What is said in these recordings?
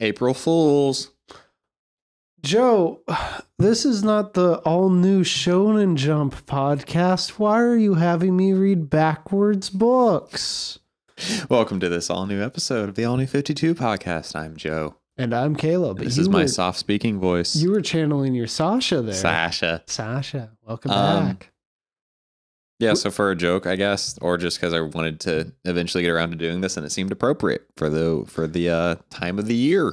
April Fools. Joe, this is not the all new Shonen Jump podcast. Why are you having me read backwards books? Welcome to this all new episode of the All New 52 podcast. I'm Joe. And I'm Caleb. This You is my were- soft speaking voice. You were channeling your Sasha there. Sasha. Sasha, welcome Um, back. Yeah, so for a joke, I guess, or just because I wanted to eventually get around to doing this and it seemed appropriate for the for the uh, time of the year.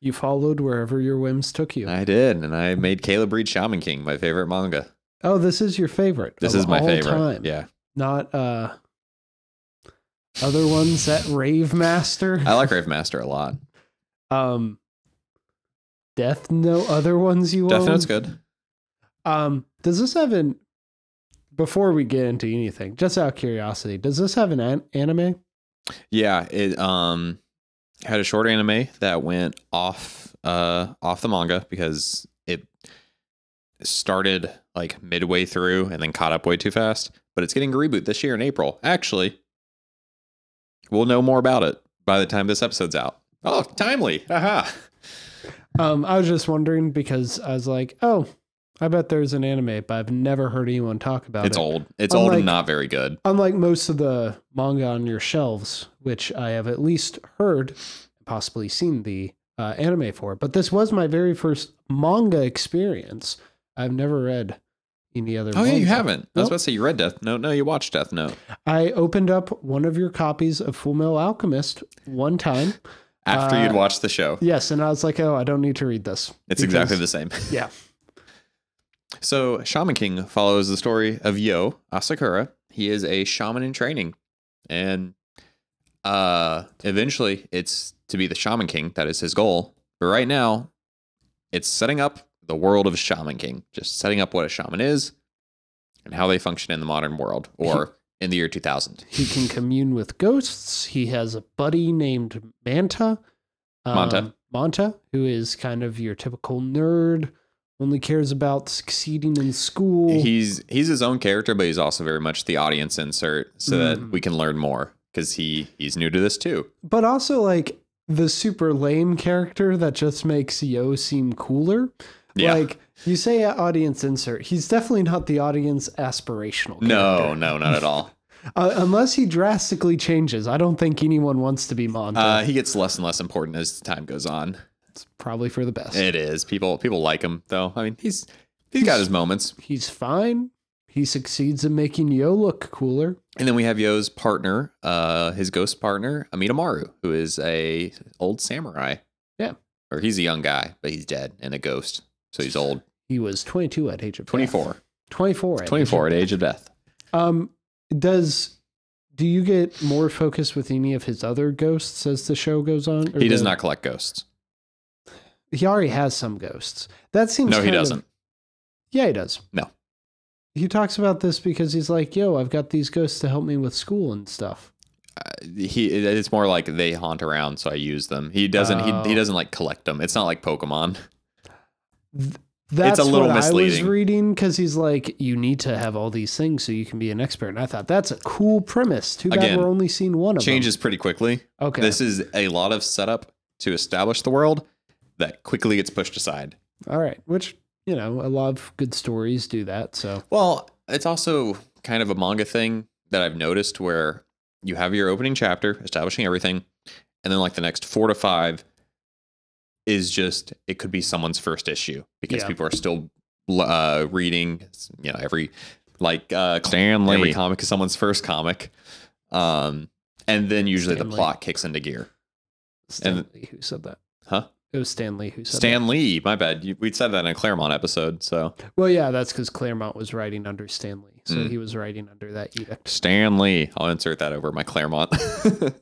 You followed wherever your whims took you. I did, and I made Caleb read Shaman King, my favorite manga. oh, this is your favorite. This is my favorite. Time. Yeah, Not uh other ones that Rave Master. I like Rave Master a lot. um Death Note other ones you Death own? Note's good. Um, does this have an before we get into anything, just out of curiosity, does this have an, an anime? Yeah, it um had a short anime that went off uh off the manga because it started like midway through and then caught up way too fast. But it's getting a reboot this year in April. Actually, we'll know more about it by the time this episode's out. Oh, timely! Haha. Um, I was just wondering because I was like, oh, I bet there's an anime, but I've never heard anyone talk about It's it. It's old. It's old and not very good. Unlike most of the manga on your shelves, which I have at least heard, possibly seen the uh, anime for, but this was my very first manga experience. I've never read any other. Oh yeah, you haven't. I was about to say you read Death Note. No, you watched Death Note I opened up one of your copies of Full Metal Alchemist one time. after Uh, you'd watched the show. Yes, and I was like, oh, I don't need to read this. It's because- exactly the same. Yeah. So, Shaman King follows the story of Yo Asakura. He is a shaman in training, and uh, eventually, it's to be the Shaman King. That is his goal. But right now, it's setting up the world of Shaman King, just setting up what a shaman is and how they function in the modern world or in the year 2000. He can commune with ghosts. He has a buddy named Manta. um, Manta. Manta, who is kind of your typical nerd, only cares about succeeding in school. He's he's his own character, but he's also very much the audience insert, so Mhm. that we can learn more because he he's new to this too. but also like the super lame character that just makes Yo seem cooler. Yeah. Like you say audience insert, he's definitely not the audience aspirational. No, character. no, not at all. Uh, unless he drastically changes. I don't think anyone wants to be Manta. Uh, he gets less and less important as time goes on. It's probably for the best. It is people people like him though. I mean, he's he's got his moments. he's fine. He succeeds in making Yo look cooler. And then we have Yo's partner, uh, his ghost partner, Amidamaru, who is a old samurai. Yeah. or he's a young guy, but he's dead and a ghost, so he's old. He was 22 at age of death. 24. 24. At 24 Age at of age of death. Um, does do you get more focus with any of his other ghosts as the show goes on? Or He does the- not collect ghosts. He already has some ghosts. That seems. No, he doesn't. yeah, he does. No. He talks about this because he's like, "Yo, I've got these ghosts to help me with school and stuff." Uh, he it's more like they haunt around, so I use them. He doesn't. He, he Oh. doesn't like collect them. It's not like Pokemon. That's a little what I was reading because he's like, you need to have all these things so you can be an expert. And I thought that's a cool premise. Too bad Again, we're only seeing one of Changes pretty quickly. Okay. This is a lot of setup to establish the world that quickly gets pushed aside. all right. Which you know, a lot of good stories do that. So Well, it's also kind of a manga thing that I've noticed where you have your opening chapter establishing everything, and then like the next four to five is just it could be someone's first issue because Yeah. people are still uh, reading. You know, every like uh, Stan Lee. every comic is someone's first comic, um, and then usually the plot kicks into gear. Stan Lee who said that? It was Stan Lee who said Stan Lee, my bad. You, we said that in a Claremont episode, so. Well, yeah, that's because Claremont was writing under Stan Lee, so Mm. he was writing under that edict. Stan Lee. I'll insert that over my Claremont.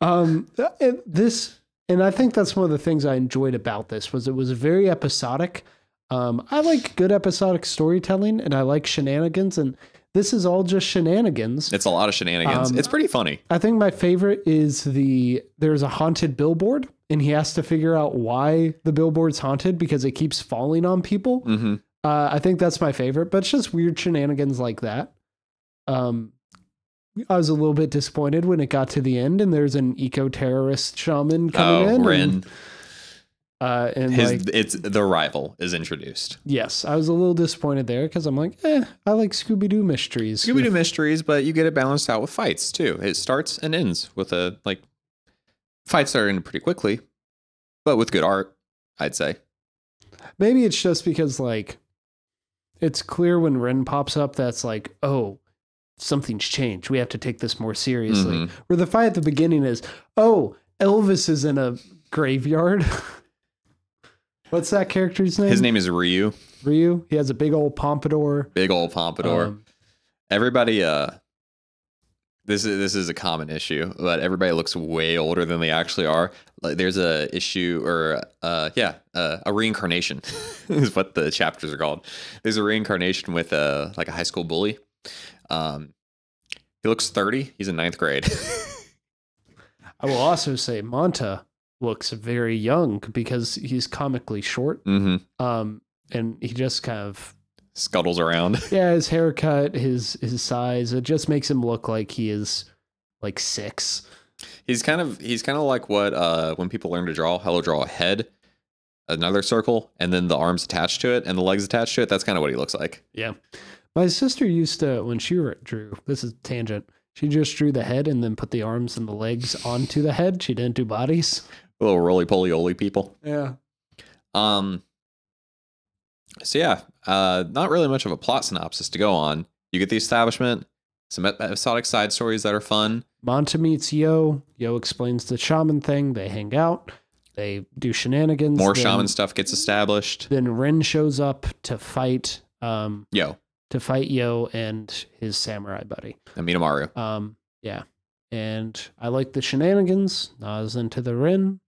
Um, and this, and I think that's one of the things I enjoyed about this was it was very episodic. Um, I like good episodic storytelling, and I like shenanigans, and this is all just shenanigans. it's a lot of shenanigans. Um, it's pretty funny. I think my favorite is the there's a haunted billboard, and he has to figure out why the billboard's haunted because it keeps falling on people. hmm Uh, I think that's my favorite, but it's just weird shenanigans like that. Um, I was a little bit disappointed when it got to the end and there's an eco terrorist shaman coming Oh, in. Ren. And, uh, and His like, it's the rival is introduced. yes, I was a little disappointed there because I'm like, eh, I like Scooby Doo mysteries. Scooby Doo mysteries, but you get it balanced out with fights too. It starts and ends with a like fights that are in pretty quickly, but with good art, I'd say. Maybe it's just because like it's clear when Ren pops up that's like, oh, something's changed. We have to take this more seriously. Mhm. Where the fight at the beginning is, oh, Elvis is in a graveyard. What's that character's name? His name is Ryu, Ryu. He has a big old pompadour. big old pompadour. Um, everybody, uh, this is this is a common issue, but everybody looks way older than they actually are. Like there's a issue, or uh, yeah, uh, a reincarnation is what the chapters are called. There's a reincarnation with a like a high school bully. Um, he looks 30. He's in ninth grade. I will also say Monta looks very young because he's comically short. hmm Um, and he just kind of Scuttles around. yeah, his haircut, his his size, it just makes him look like he is like six. He's kind of he's kind of like what uh when people learn to draw, hello draw a head, another circle, and then the arms attached to it and the legs attached to it. That's kind of what he looks like. Yeah. My sister used to when she drew. This is tangent. She just drew the head and then put the arms and the legs onto the head. She didn't do bodies. Little roly poly oly people. Yeah. Um. So yeah, uh, not really much of a plot synopsis to go on. You get the establishment, some episodic side stories that are fun. Monta meets Yo. Yo explains the shaman thing. They hang out. They do shenanigans. More then, shaman stuff gets established. Then Ren shows up to fight. Um, Yo, to fight Yo and his samurai buddy. Aminaru. Um, yeah. And I like the shenanigans. I was into the Rin.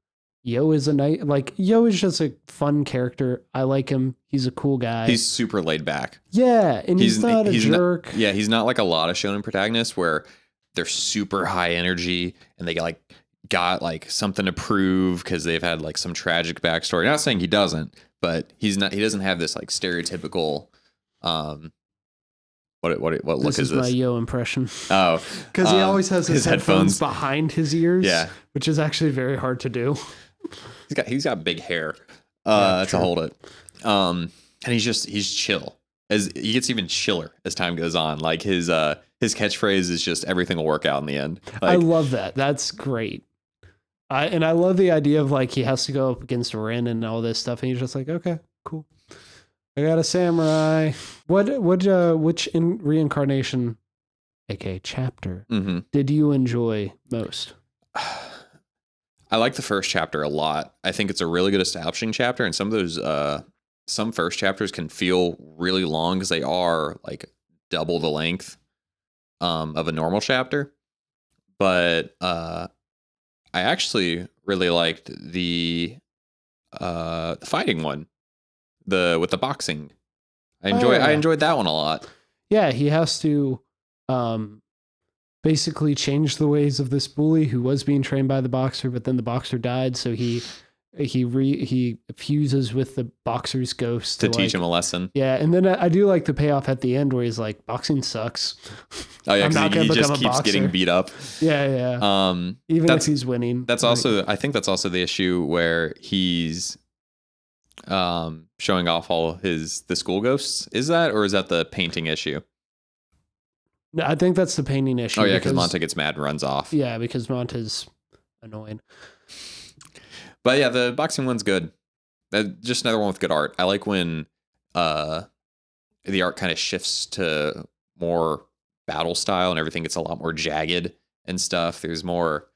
Yo is a night like Yo is just a fun character. I like him. He's a cool guy. He's super laid back. yeah, and he's, he's- not a he's not- jerk. Yeah, he's not like a lot of shonen protagonists where they're super high energy and they like got like something to prove because they've had like some tragic backstory. Not saying he doesn't, but he's not. He doesn't have this like stereotypical. Um, what what what look this is is my this? Yo impression Oh, because he um, always has his, his headphones, headphones. behind his ears. Yeah. which is actually very hard to do. He's got he's got big hair uh, Yeah, to hold it. Um, and he's just he's chill. As he gets even chiller as time goes on. Like his uh his catchphrase is just everything will work out in the end. I love that. That's great. I and I love the idea of like he has to go up against Ren and all this stuff, and he's just like, okay, cool. I got a samurai. What what uh which in reincarnation, aka chapter, mm-hmm. did you enjoy most? I like the first chapter a lot. I think it's a really good establishing chapter, and some of those uh some first chapters can feel really long because they are like double the length um of a normal chapter. But uh I actually really liked the uh the fighting one. The with the boxing. I Oh, enjoy I enjoyed that one a lot. Yeah, he has to um basically change the ways of this bully who was being trained by the boxer, but then the boxer died, so he he re he fuses with the boxer's ghost To teach like- him a lesson. Yeah, and then I I do like the payoff at the end where he's like, "Boxing sucks." Oh yeah, because he, he just keeps getting beat up. Yeah, yeah. Um Even if he's winning, That's like- also I think that's also the issue where he's um showing off all his the school ghosts. Is that or is that the painting issue? I think that's the painting issue. Oh yeah, because Monta gets mad and runs off. Yeah, because Monta's annoying. But yeah, the boxing one's good. That just another one with good art. I like when uh the art kind of shifts to more battle style and everything gets a lot more jagged and stuff. There's more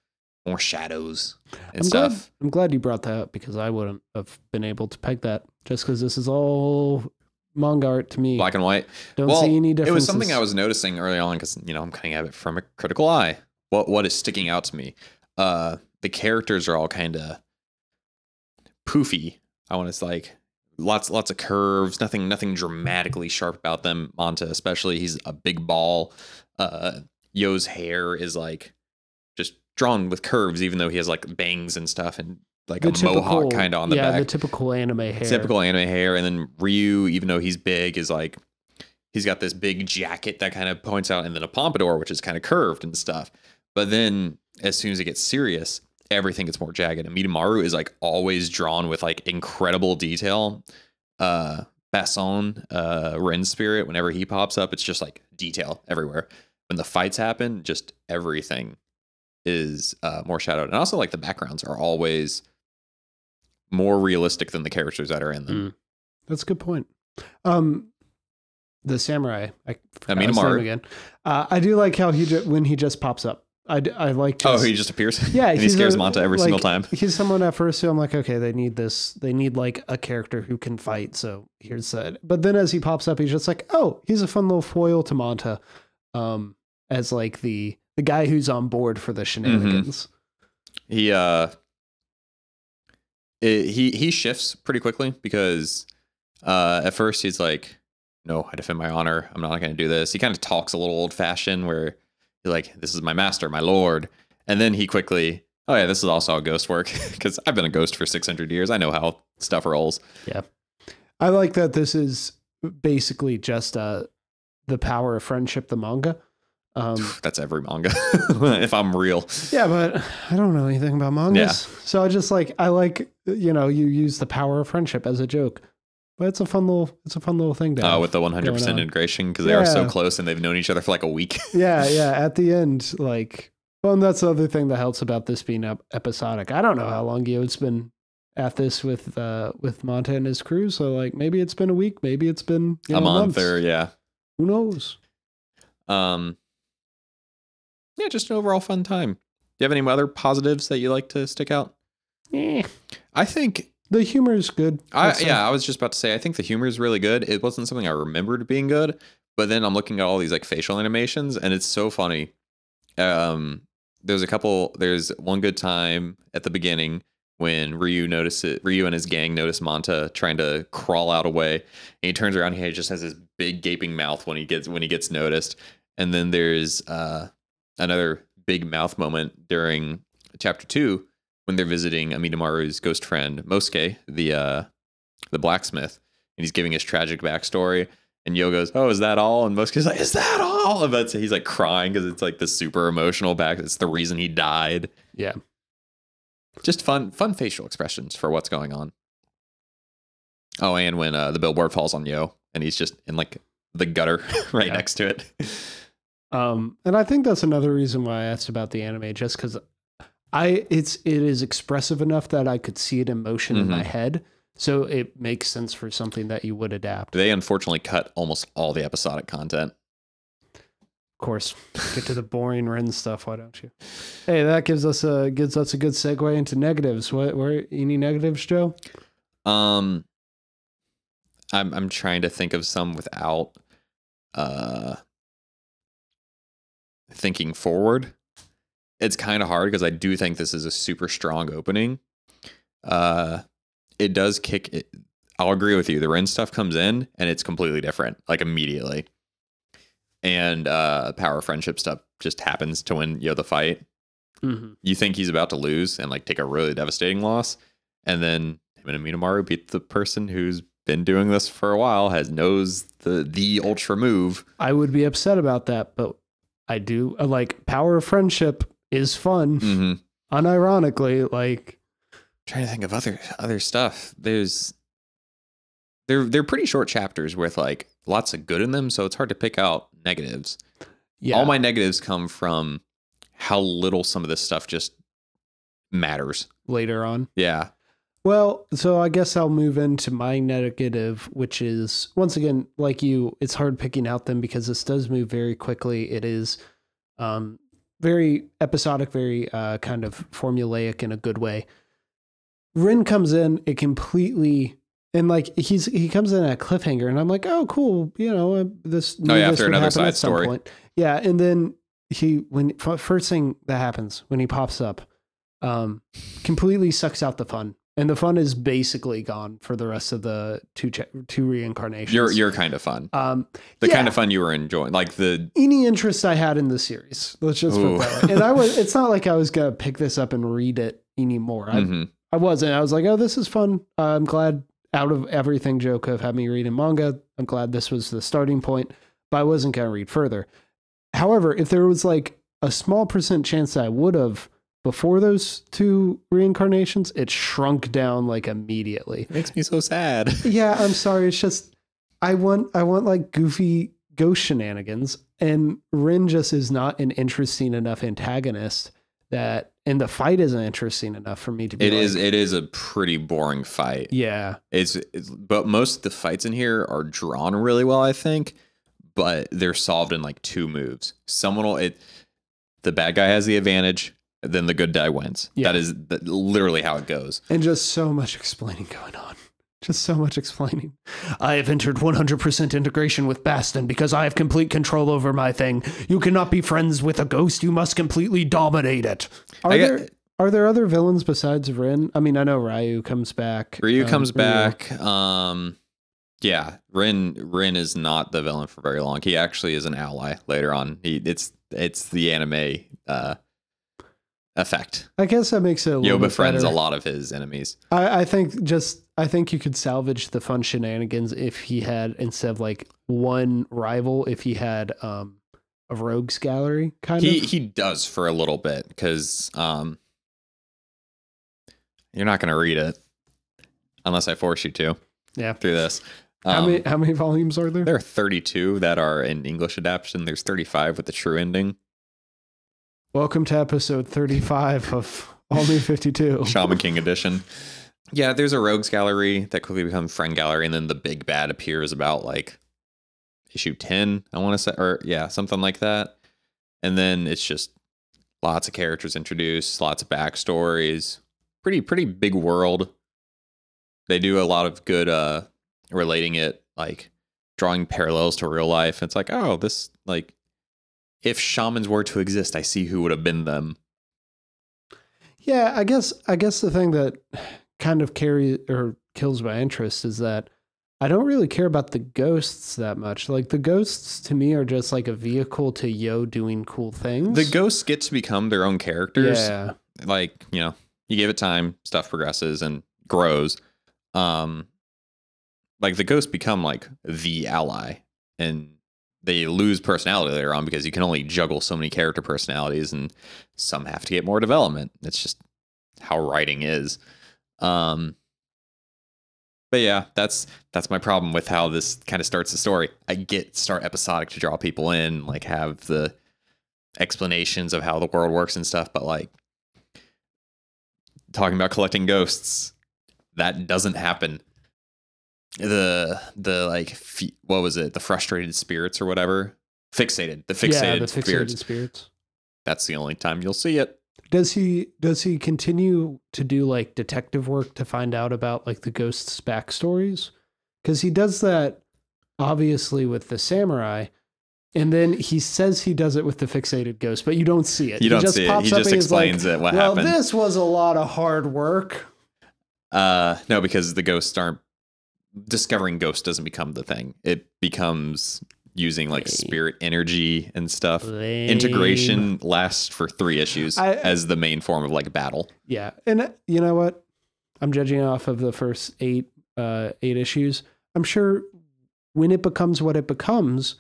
more shadows and I'm stuff. glad. I'm glad you brought that up because I wouldn't have been able to peg that just because this is all manga art to me. Black and white. Don't well, see any It was something I was noticing early on because you know I'm coming at it from a critical eye. What what is sticking out to me? Uh, the characters are all kind of poofy. I want to like lots lots of curves. Nothing nothing dramatically sharp about them. Monta especially. He's a big ball. Uh, Yo's hair is like just drawn with curves, even though he has like bangs and stuff and like a mohawk kind of on the back. yeah, back the typical anime hair. typical anime hair and then ryu even though he's big is like he's got this big jacket that kind of points out, and then a pompadour, which is kind of curved and stuff. But then as soon as it gets serious, everything gets more jagged. And Midamaru is like always drawn with like incredible detail. Uh Bason, uh Ren Spirit, whenever he pops up, it's just like detail everywhere. When the fights happen, just everything is uh more shadowed. And also like the backgrounds are always more realistic than the characters that are in them. That's a good point. Um, the samurai. I forgot his Minamaru. again. Uh, I do like how he ju- when he just pops up. I, d- I like. Oh, he just appears. yeah, and he scares a- Manta every single time. He's someone at first who I'm like, okay, they need this. They need like a character who can fight. So here's that. But then as he pops up, he's just like, oh, he's a fun little foil to Manta, um, as like the the guy who's on board for the shenanigans. he uh it, he he shifts pretty quickly because uh at first he's like no i defend my honor. I'm not going to do this. He kind of talks a little old fashioned where he's like this is my master my lord. And then he quickly oh yeah this is also how ghost work. Because i've been a ghost for 600 years. I know how stuff rolls. Yeah, I like that this is basically just uh the power of friendship, the manga. Um, that's every manga if i'm real Yeah, but I don't know anything about mangas. Yeah. So I just like I like you know, you use the power of friendship as a joke. But it's a fun little it's a fun little thing to uh, with the 100% integration because they are so close and they've known each other for like a week yeah, yeah. At the end, like well, and that's the other thing that helps about this being ep- episodic. I don't know how long Yo's been at this with uh with Monta and his crew. So like maybe it's been a week, maybe it's been you a know, month months. or yeah who knows? Um, yeah, just an overall fun time. Do you have any other positives that you like to stick out? Eh, I think the humor is good. I yeah, I was just about to say I think the humor is really good. It wasn't something I remembered being good, but then I'm looking at all these like facial animations and it's so funny. Um there's a couple there's one good time at the beginning when Ryu notices Ryu and his gang notice Manta trying to crawl out away and he turns around and he just has this big gaping mouth when he gets when he gets noticed. And then there's uh another big mouth moment during chapter 2 when they're visiting Amidamaru's ghost friend Mosuke, the uh the blacksmith, and he's giving his tragic backstory. And Yo goes, "Oh, is that all?" And Mosuke's like, "Is that all?" And that's he's like crying because it's like the super emotional back. It's the reason he died. Yeah. Just fun, fun facial expressions for what's going on. Oh, and when uh, the billboard falls on Yo, and he's just in like the gutter right Yeah. next to it. Um, and I think that's another reason why I asked about the anime, just because I it's it is expressive enough that I could see it in motion in my Mhm. head, so it makes sense for something that you would adapt. they unfortunately cut almost all the episodic content. Of course, get to the boring Ren stuff. Why don't you? Hey, that gives us a gives us a good segue into negatives. What where any negatives, Joe? Um, I'm I'm trying to think of some without uh thinking forward. It's kind of hard because I do think this is a super strong opening. Uh, it does kick. It, I'll agree with you. The Ren stuff comes in and it's completely different, like immediately. And uh, power friendship stuff just happens to win you know the fight Mm-hmm. you think he's about to lose and like take a really devastating loss, and then him and Minamaru beat the person who's been doing this for a while, has knows the the ultra move. I would be upset about that, but I do uh, like power of friendship is fun. Mm-hmm. Unironically, like Trying to think of other other stuff. There's they're they're pretty short chapters with like lots of good in them, so it's hard to pick out negatives. yeah, All my negatives come from how little some of this stuff just matters. later on. Yeah. Well, so I guess I'll move into my negative, which is once again, like you, it's hard picking out them because this does move very quickly. It is um, very episodic, very uh, kind of formulaic in a good way. Rin comes in, it completely and like he's he comes in at a cliffhanger, and I'm like, oh, cool, you know, uh, this. Oh, yeah, this after another happen side at some story. point. Yeah, and then he when first thing that happens when he pops up, um, completely sucks out the fun, and the fun is basically gone for the rest of the two cha- two reincarnations. You're you're kind of fun. um The yeah. kind of fun you were enjoying. Like the any interest I had in the series. Let's just put that. And I was. It's not like I was gonna pick this up and read it anymore. I, mhm. I wasn't. I was like, oh, this is fun. Uh, I'm glad out of everything Joe could have had me read in manga, I'm glad this was the starting point, but I wasn't going to read further. However, if there was like a small percent chance that I would have before those two reincarnations, it shrunk down like immediately. It makes me so sad. Yeah, I'm sorry. It's just I want I want like goofy ghost shenanigans, and Rin just is not an interesting enough antagonist that, and the fight isn't interesting enough for me to be. It like, is. It is a pretty boring fight. Yeah, It's, it's but most of the fights in here are drawn really well, I think. But they're solved in like two moves. Someone will it. The bad guy has the advantage. Then the good guy wins. Yeah. That is that, literally how it goes. and just so much explaining going on. Just so much explaining. I have entered 100% integration with Baston because I have complete control over my thing. You cannot be friends with a ghost. You must completely dominate it. Are get- there are there other villains besides Rin? I mean, I know Ryu comes back. Ryu um, comes Ryu. back. Um, yeah, Rin Rin is not the villain for very long. He actually is an ally later on. He it's it's the anime uh effect. I guess that makes it a Yo befriends better. a lot of his enemies. I, I think just I think you could salvage the fun shenanigans if he had instead of like one rival, if he had um a rogues gallery kind He of. he does for a little bit because um you're not gonna read it unless I force you to Yeah. through this. how Um, many how many volumes are there? there are 32 that are in English adaptation. There's 35 with the true ending. Welcome to episode thirty five of All New Fifty Two. Shaman King edition. Yeah, there's a rogues gallery that quickly becomes friend gallery, and then the big bad appears about like issue 10, I want to say, or yeah, something like that. And then it's just lots of characters introduced, lots of backstories, pretty pretty big world. They do a lot of good uh relating it, like drawing parallels to real life. It's like, oh, this like if shamans were to exist, I see who would have been them. Yeah, I guess I guess the thing that kind of carry or kills my interest is that I don't really care about the ghosts that much. Like the ghosts to me are just like a vehicle to Yo doing cool things. The ghosts get to become their own characters. Yeah. Like, you know, you give it time, stuff progresses and grows. Um like the ghosts become like the ally and they lose personality later on because you can only juggle so many character personalities and some have to get more development. It's just how writing is. Um but yeah, that's that's my problem with how this kind of starts the story. I get start episodic to draw people in, like have the explanations of how the world works and stuff, but like talking about collecting ghosts, that doesn't happen. The the like f- what was it? The frustrated spirits or whatever. Fixated. The fixated, yeah, the fixated spirits. spirits. That's the only time you'll see it. Does he does he continue to do like detective work to find out about like the ghosts' backstories? Because he does that obviously with the samurai, and then he says he does it with the fixated ghost, but you don't see it. You He don't just see it. pops He up just he's like, explains it what well, happened. this was a lot of hard work. Uh, no, because the ghosts aren't discovering ghosts doesn't become the thing. It becomes using like spirit energy and stuff. Lame. Integration lasts for three issues I- as the main form of like battle. Yeah, and uh, you know what? I'm judging off of the first eight uh eight issues. I'm sure when it becomes what it becomes,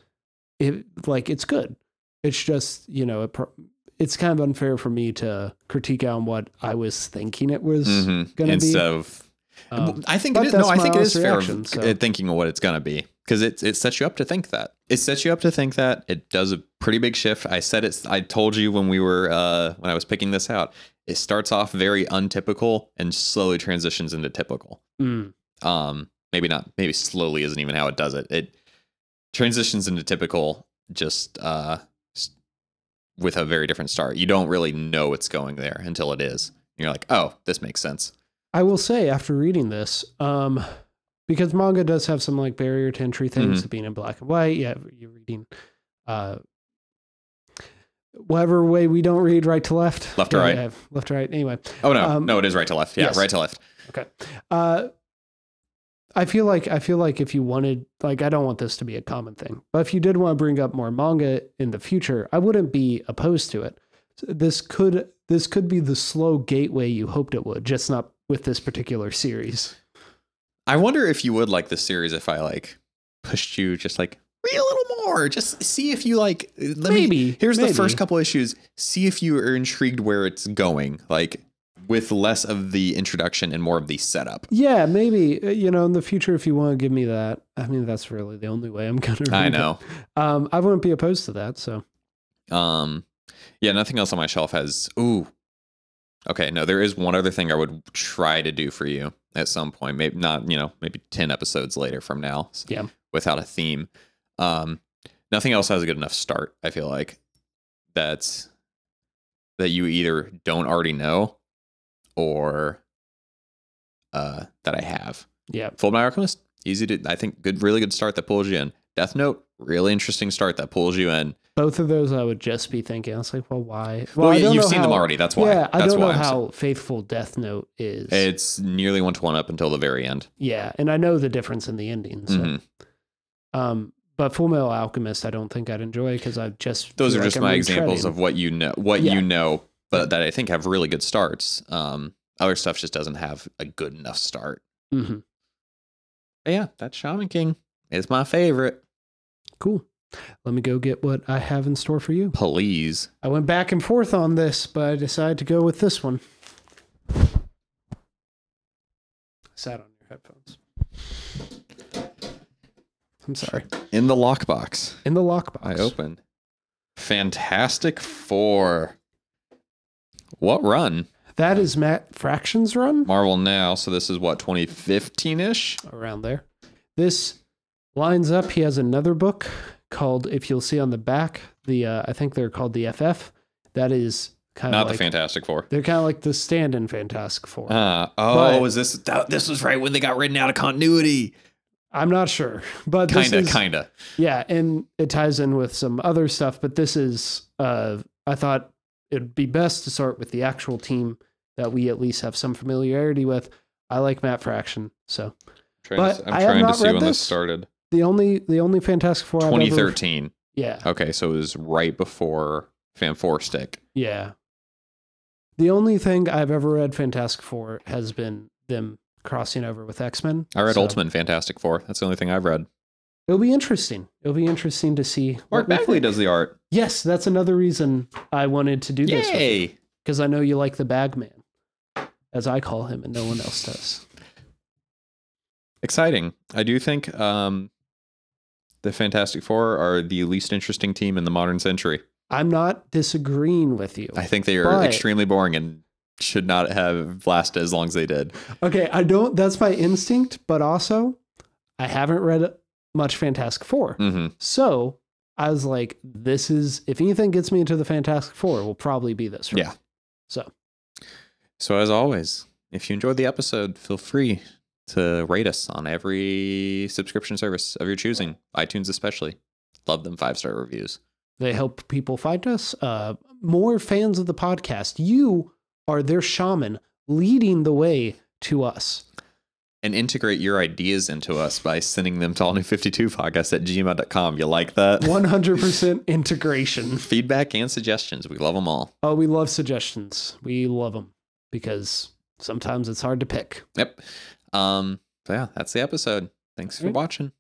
it like it's good. It's just you know it, pro- it's kind of unfair for me to critique on what I was thinking it was. Mhm. gonna be, Instead of, um, I think it is, no, I think it is fair reaction, so- thinking of what it's gonna be because it it sets you up to think that it sets you up to think that it does a pretty big shift. I said it's. I told you when we were uh when I was picking this out. It starts off very untypical and slowly transitions into typical. mm, um maybe not maybe slowly isn't even how it does it it transitions into typical just uh with a very different start you don't really know it's going there until it is and you're like oh this makes sense I will say after reading this, um, because manga does have some like barrier to entry things Mhm. being in black and white. Yeah, you're reading, uh, whatever way we don't read right to left, Left to Yeah, right. yeah, left to right. Anyway, oh no Um, no it is right to left yeah yes. right to left okay. Uh, I feel like I feel like if you wanted, like, I don't want this to be a common thing, but if you did want to bring up more manga in the future, I wouldn't be opposed to it. This could this could be the slow gateway you hoped it would, just not with this particular series. I wonder if you would like this series if I like pushed you just like read a little more. Just see if you like. Let me. Maybe. Here's the first couple issues. See if you are intrigued where it's going. Like with less of the introduction and more of the setup. Yeah, maybe uh, you know in the future if you want to give me that. I mean, that's really the only way I'm gonna. Read I it. know. Um, I wouldn't be opposed to that. So Um, yeah, nothing else on my shelf has. Ooh, okay. No, there is one other thing I would try to do for you at some point. Maybe not. You know, maybe ten episodes later from now. s- Yeah. Without a theme, um, nothing else has a good enough start. I feel like that's that you either don't already know, or uh, that I have. yeah, Full Metal Alchemist, easy to. I think good, really good start that pulls you in. Death Note, really interesting start that pulls you in. Both of those I would just be thinking. I was like, well, why? Well, I yeah, you've seen them already. That's why. Yeah, I That's don't know how faithful Death Note is. It's nearly one to one up until the very end. yeah, and I know the difference in the ending. So, Mhm. um, but Full Metal Alchemist, I don't think I'd enjoy because I've just Those are like just I'm my examples of what you know, what Yeah. you know, but that I think have really good starts. Um, other stuff just doesn't have a good enough start. Mhm. Yeah, that Shaman King is my favorite. Cool. Let me go get what I have in store for you. Please. I went back and forth on this, but I decided to go with this one. Sat on your headphones. I'm sorry. In the lockbox, In the lockbox. I open Fantastic Four. What run? That is Matt Fraction's run Marvel now. So this is what 2015 ish. around there. This lines up. He has another book called, if you'll see on the back, the uh, I think they're called the FF. That is kind of Not of the Fantastic Four. they're kind of like the stand-in Fantastic Four. Uh, oh, But- is this this was right when they got written out of continuity? I'm not sure, but this Kinda, is, kinda. Yeah, and it ties in with some other stuff, but this is uh I thought it'd be best to start with the actual team that we at least have some familiarity with. I like Matt Fraction, so Trying But to, I'm I trying to see when this this. started. The only the only Fantastic Four I've ever- 2013. yeah, Okay, so it was right before Fan Four Stick. yeah. The only thing I've ever read Fantastic Four has been them crossing over with X Men. I read Ultimate Fantastic Four. That's the only thing I've read. It'll be interesting. It'll be interesting to see. Mark what we Bagley think. does the art. Yes, that's another reason I wanted to do this. Yay! because I know you like the Bagman, as I call him, and no one else does. Exciting. I do think um, the Fantastic Four are the least interesting team in the modern century. I'm not disagreeing with you. I think they are But- extremely boring and should not have lasted as long as they did. Okay, I don't. That's my instinct, but also, I haven't read much Fantastic Four, hmm so I was like, "This is if anything gets me into the Fantastic Four, will probably be this." One. Yeah. So So, as always, if you enjoyed the episode, feel free to rate us on every subscription service of your choosing, iTunes especially. Love them five star reviews. they help people find us. Uh, more fans of the podcast. You are their shaman, leading the way to us. And integrate your ideas into us by sending them to all new 52 podcast at gmail.com. You like that? 100% integration. Feedback and suggestions. We love them all. Oh, we love suggestions. We love them because sometimes it's hard to pick. Yep. Um, so yeah, that's the episode. Thanks for watching.